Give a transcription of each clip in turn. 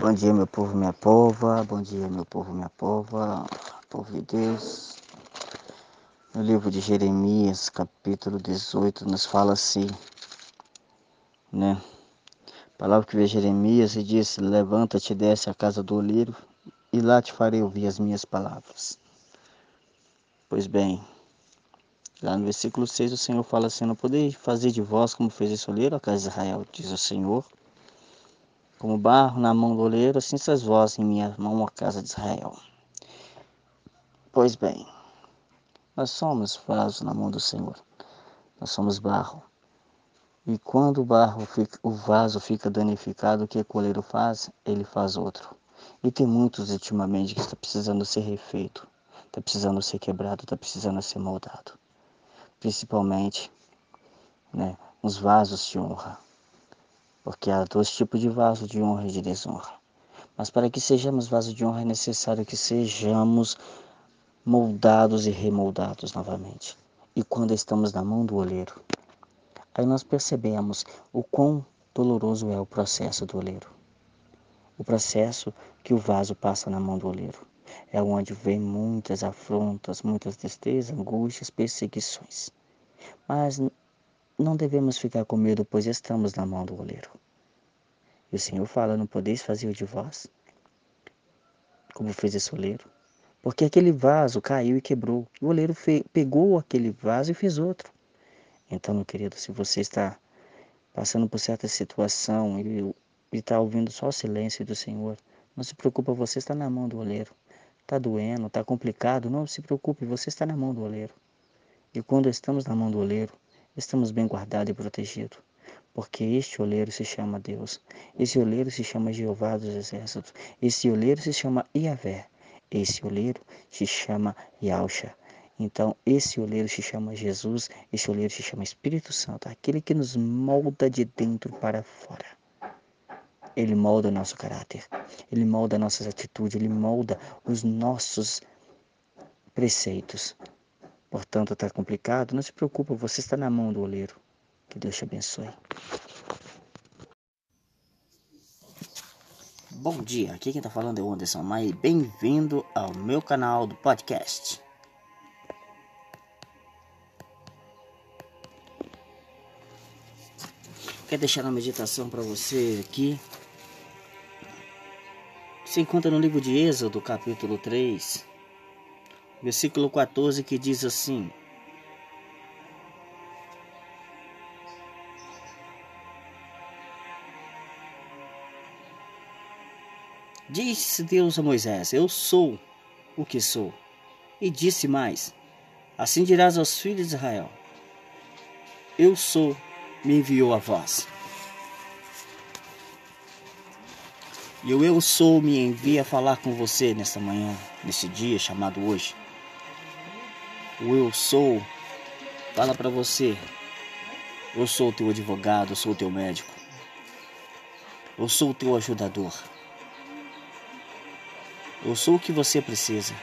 Bom dia, meu povo, minha pova. Bom dia, meu povo, minha pova. Povo de Deus. No livro de Jeremias, capítulo 18, nos fala assim, né? A palavra que vê Jeremias e disse: Levanta-te, desce à casa do oleiro, e lá te farei ouvir as minhas palavras. Pois bem, lá no versículo 6 o Senhor fala assim: Não podeis fazer de vós como fez esse oleiro, a casa de Israel, diz o Senhor como barro na mão do oleiro, assim sois vós em minha mão, a casa de Israel. Pois bem, nós somos vaso na mão do Senhor. Nós somos barro. E quando o barro fica, o vaso fica danificado, o que o coleiro faz? Ele faz outro. E tem muitos ultimamente que está precisando ser refeito, está precisando ser quebrado, está precisando ser moldado. Principalmente, né, os vasos de honra porque há dois tipos de vaso de honra e de desonra. Mas para que sejamos vaso de honra é necessário que sejamos moldados e remoldados novamente. E quando estamos na mão do oleiro, aí nós percebemos o quão doloroso é o processo do oleiro. O processo que o vaso passa na mão do oleiro é onde vem muitas afrontas, muitas tristezas, angústias, perseguições. Mas não devemos ficar com medo, pois estamos na mão do oleiro. E o Senhor fala: Não podeis fazer o de vós, como fez esse oleiro. Porque aquele vaso caiu e quebrou. O oleiro pegou aquele vaso e fez outro. Então, meu querido, se você está passando por certa situação e está ouvindo só o silêncio do Senhor, não se preocupe, você está na mão do oleiro. Está doendo, está complicado, não se preocupe, você está na mão do oleiro. E quando estamos na mão do oleiro, estamos bem guardados e protegidos, porque este oleiro se chama Deus, esse oleiro se chama Jeová dos Exércitos, esse oleiro se chama Iavé, esse oleiro se chama Yausha. Então, esse oleiro se chama Jesus, esse oleiro se chama Espírito Santo, aquele que nos molda de dentro para fora. Ele molda o nosso caráter, ele molda nossas atitudes, ele molda os nossos preceitos, Portanto, está complicado? Não se preocupe, você está na mão do oleiro. Que Deus te abençoe. Bom dia, aqui quem está falando é o Anderson Maia bem-vindo ao meu canal do podcast. Quer deixar uma meditação para você aqui? Se encontra no livro de Êxodo, capítulo 3, versículo 14, que diz assim: Disse Deus a Moisés: Eu sou o que sou. E disse mais: Assim dirás aos filhos de Israel: Eu sou, me enviou a vós. E o Eu sou me envia a falar com você nesta manhã, nesse dia chamado hoje o eu sou fala para você: eu sou o teu advogado, eu sou o teu médico, eu sou o teu ajudador, eu sou o que você precisa,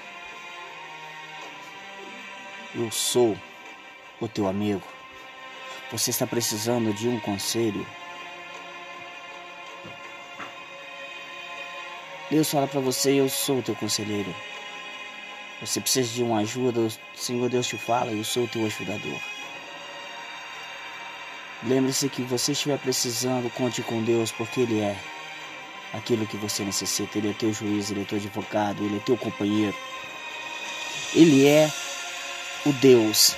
eu sou o teu amigo. Você está precisando de um conselho? Deus fala para você: eu sou o teu conselheiro. Você precisa de uma ajuda, o Senhor Deus te fala eu sou o teu ajudador. Lembre-se que você estiver precisando, conte com Deus, porque Ele é aquilo que você necessita. Ele é teu juiz, Ele é teu advogado, Ele é teu companheiro. Ele é o Deus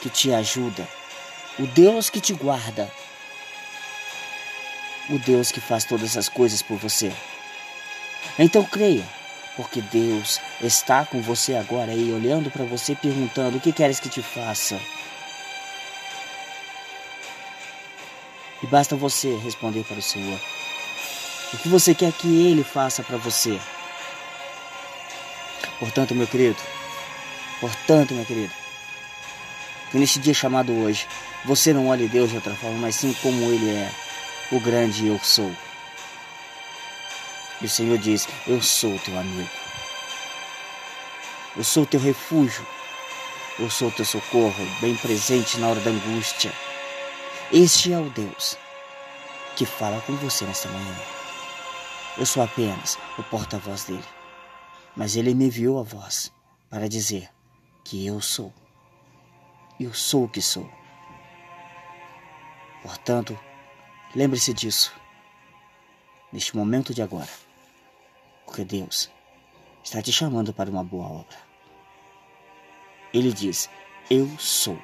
que te ajuda, o Deus que te guarda, o Deus que faz todas as coisas por você. Então creia porque Deus está com você agora aí, olhando para você, perguntando: O que queres que te faça? E basta você responder para o Senhor. O que você quer que Ele faça para você? Portanto, meu querido, portanto, meu querido, que neste dia chamado hoje, você não olhe Deus de outra forma, mas sim como Ele é, o grande eu sou. E o Senhor diz: Eu sou teu amigo. Eu sou teu refúgio. Eu sou teu socorro, bem presente na hora da angústia. Este é o Deus que fala com você nesta manhã. Eu sou apenas o porta-voz dele. Mas ele me enviou a voz para dizer que eu sou. Eu sou o que sou. Portanto, lembre-se disso neste momento de agora. Porque Deus está te chamando para uma boa obra. Ele diz: Eu sou.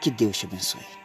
Que Deus te abençoe.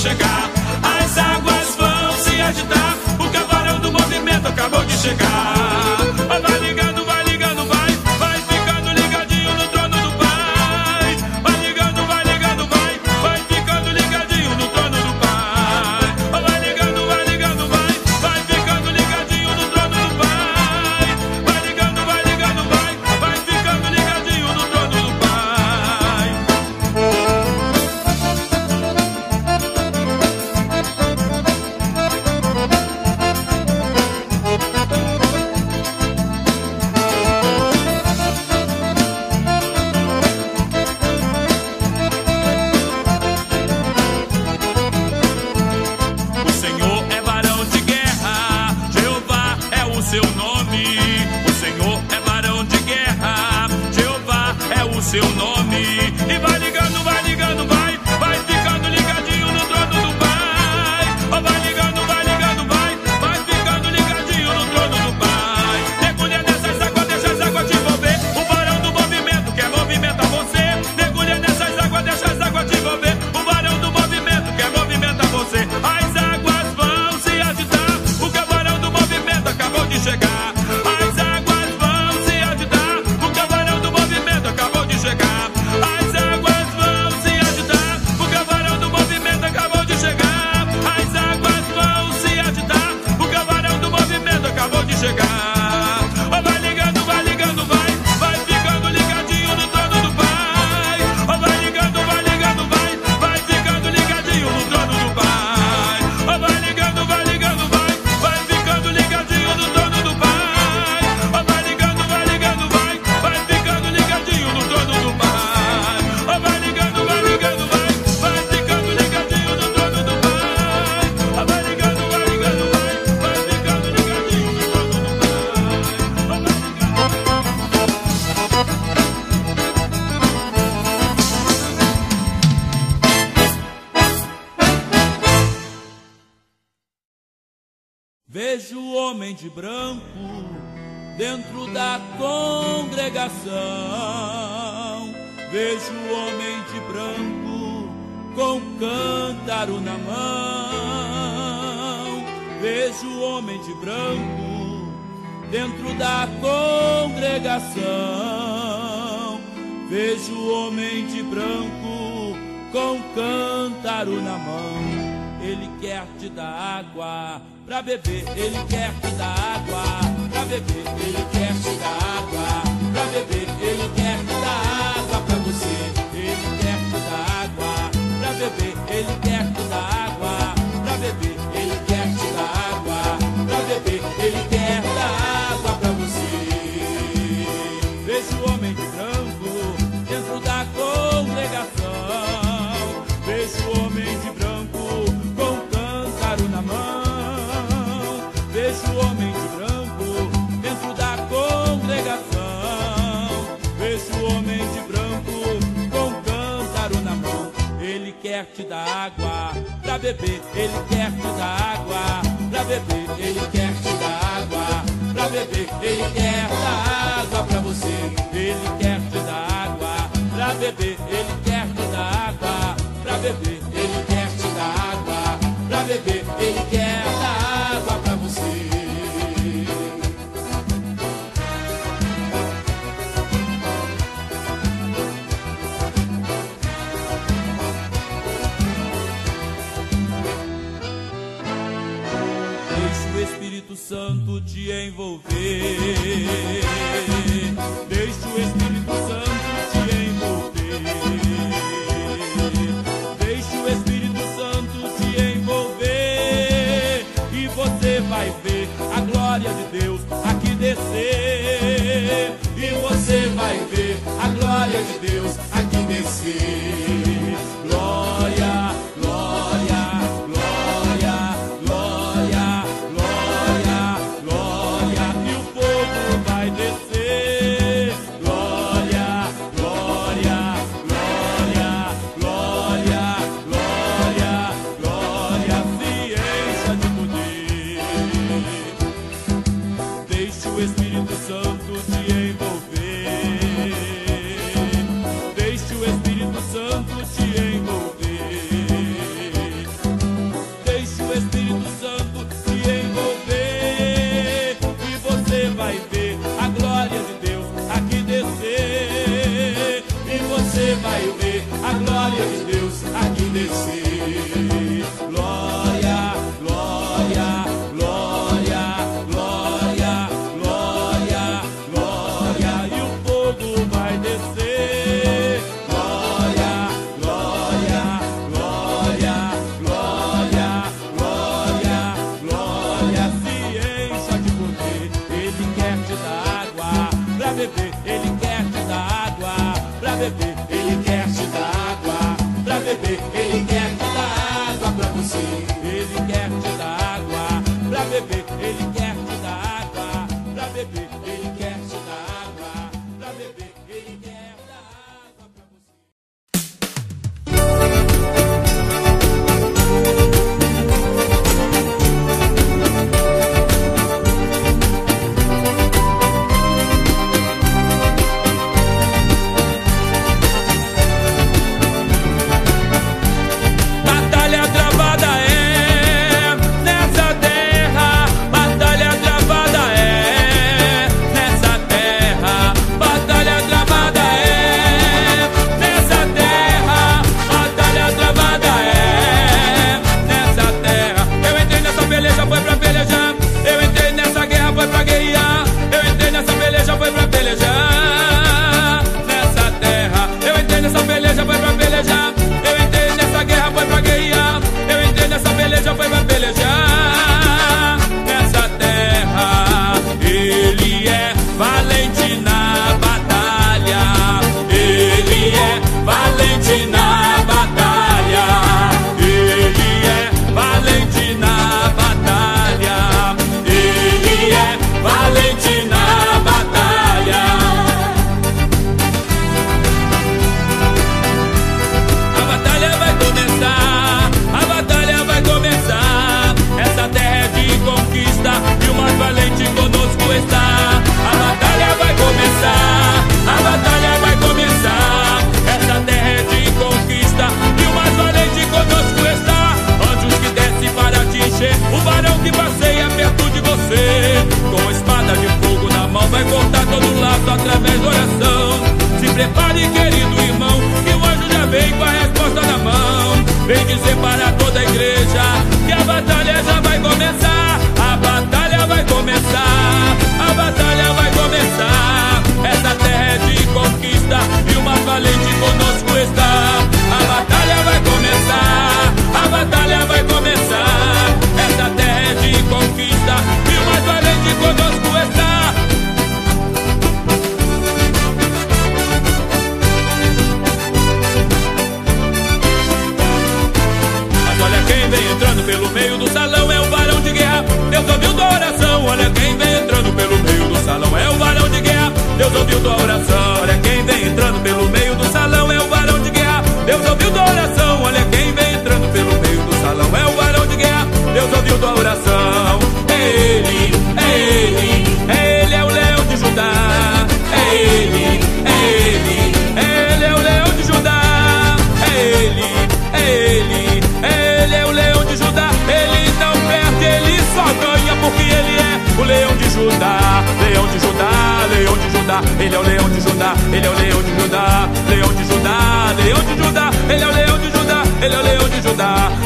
chegar. As águas vão se agitar. O cavaleiro do movimento acabou de chegar. Vejo o homem de branco dentro da congregação. Vejo o homem de branco com cântaro na mão. Vejo o homem de branco dentro da congregação. Vejo o homem de branco com cântaro na mão. Ele quer te dar água Pra beber, ele quer te dar água. Pra beber, ele quer te dar água. Pra beber, ele quer te dar água pra você. Ele quer te dar água. Pra beber, ele quer te dar água. da água pra beber, ele quer te dar água pra beber, ele quer te dar água pra beber, ele quer dar água pra você, ele quer te dar água pra beber, ele quer te dar água pra beber, ele quer te dar água pra beber, ele quer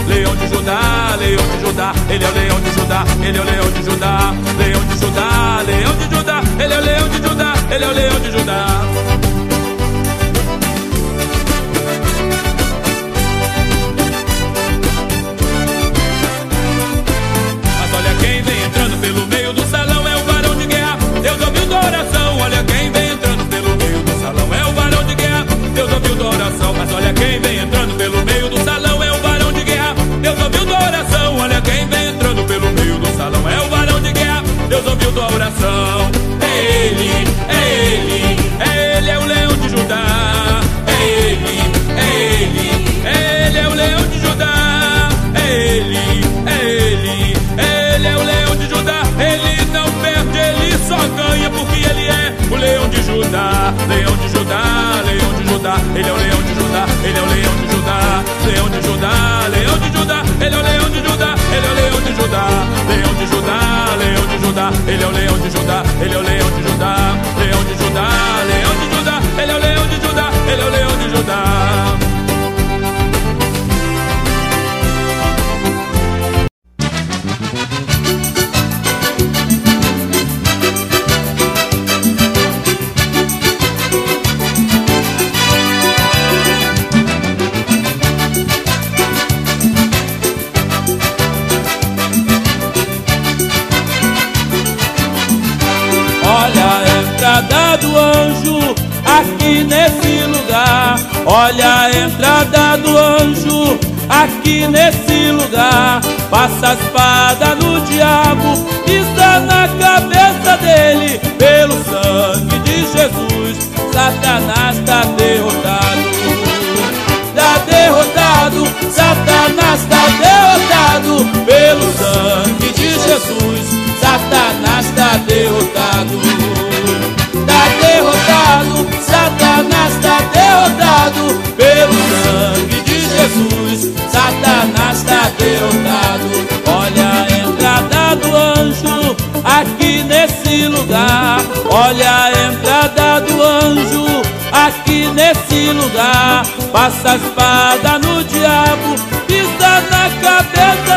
leão de Judá, leão de Judá, ele é o leão de Judá, ele é o leão de Judá, leão de Judá, leão de Judá, ele é o leão de Judá, ele é o leão de Judá. leão de Judá, leão de Judá, ele é o leão de Judá, ele é o leão de Judá, leão de Judá, leão de Judá, ele é o leão de Judá, ele é o leão nesse lugar. Passa a espada no diabo, pisa na cabeça dele. Pelo sangue de Jesus, Satanás está derrotado. Está derrotado, Satanás está derrotado. Pelo sangue de Jesus, Satanás está derrotado derrotado, Satanás está derrotado Olha a entrada do anjo aqui nesse lugar. Olha a entrada do anjo aqui nesse lugar. Passa a espada no diabo, pisa na cabeça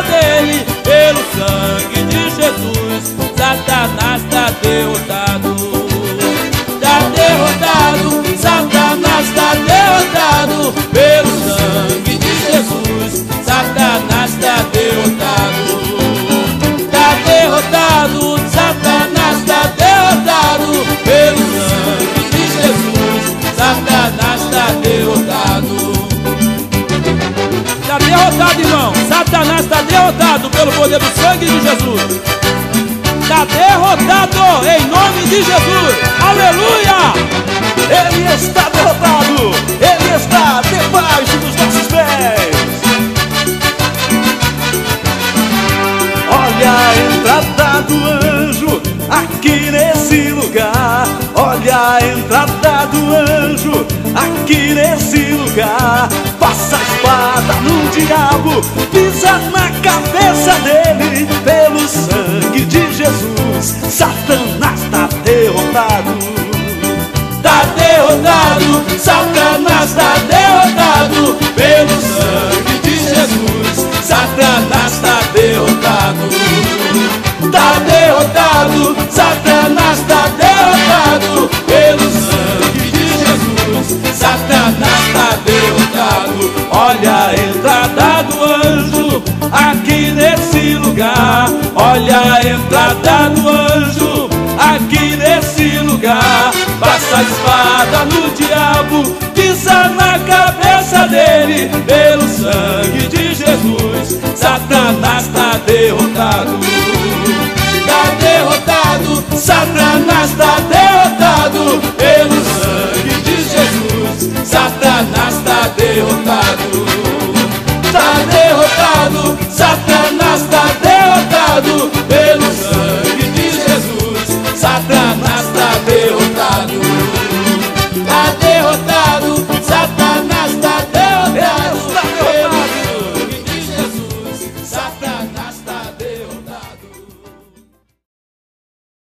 do anjo aqui nesse lugar. Olha a entrada do anjo aqui nesse lugar. Passa a espada no diabo, pisa na cabeça dele pelo sangue de Jesus. Satanás está derrotado. Está derrotado, Satanás está derrotado Está derrotado, Satanás está derrotado pelo sangue de Jesus. Satanás está derrotado. Olha a entrada do anjo aqui nesse lugar. Olha a entrada do anjo aqui nesse lugar. Passa a espada no diabo, pisa na cabeça dele. Pelo sangue de Jesus, Satanás está derrotado. Satanás está derrotado. Pelo sangue de Jesus, Satanás está derrotado. Está derrotado, Satanás está derrotado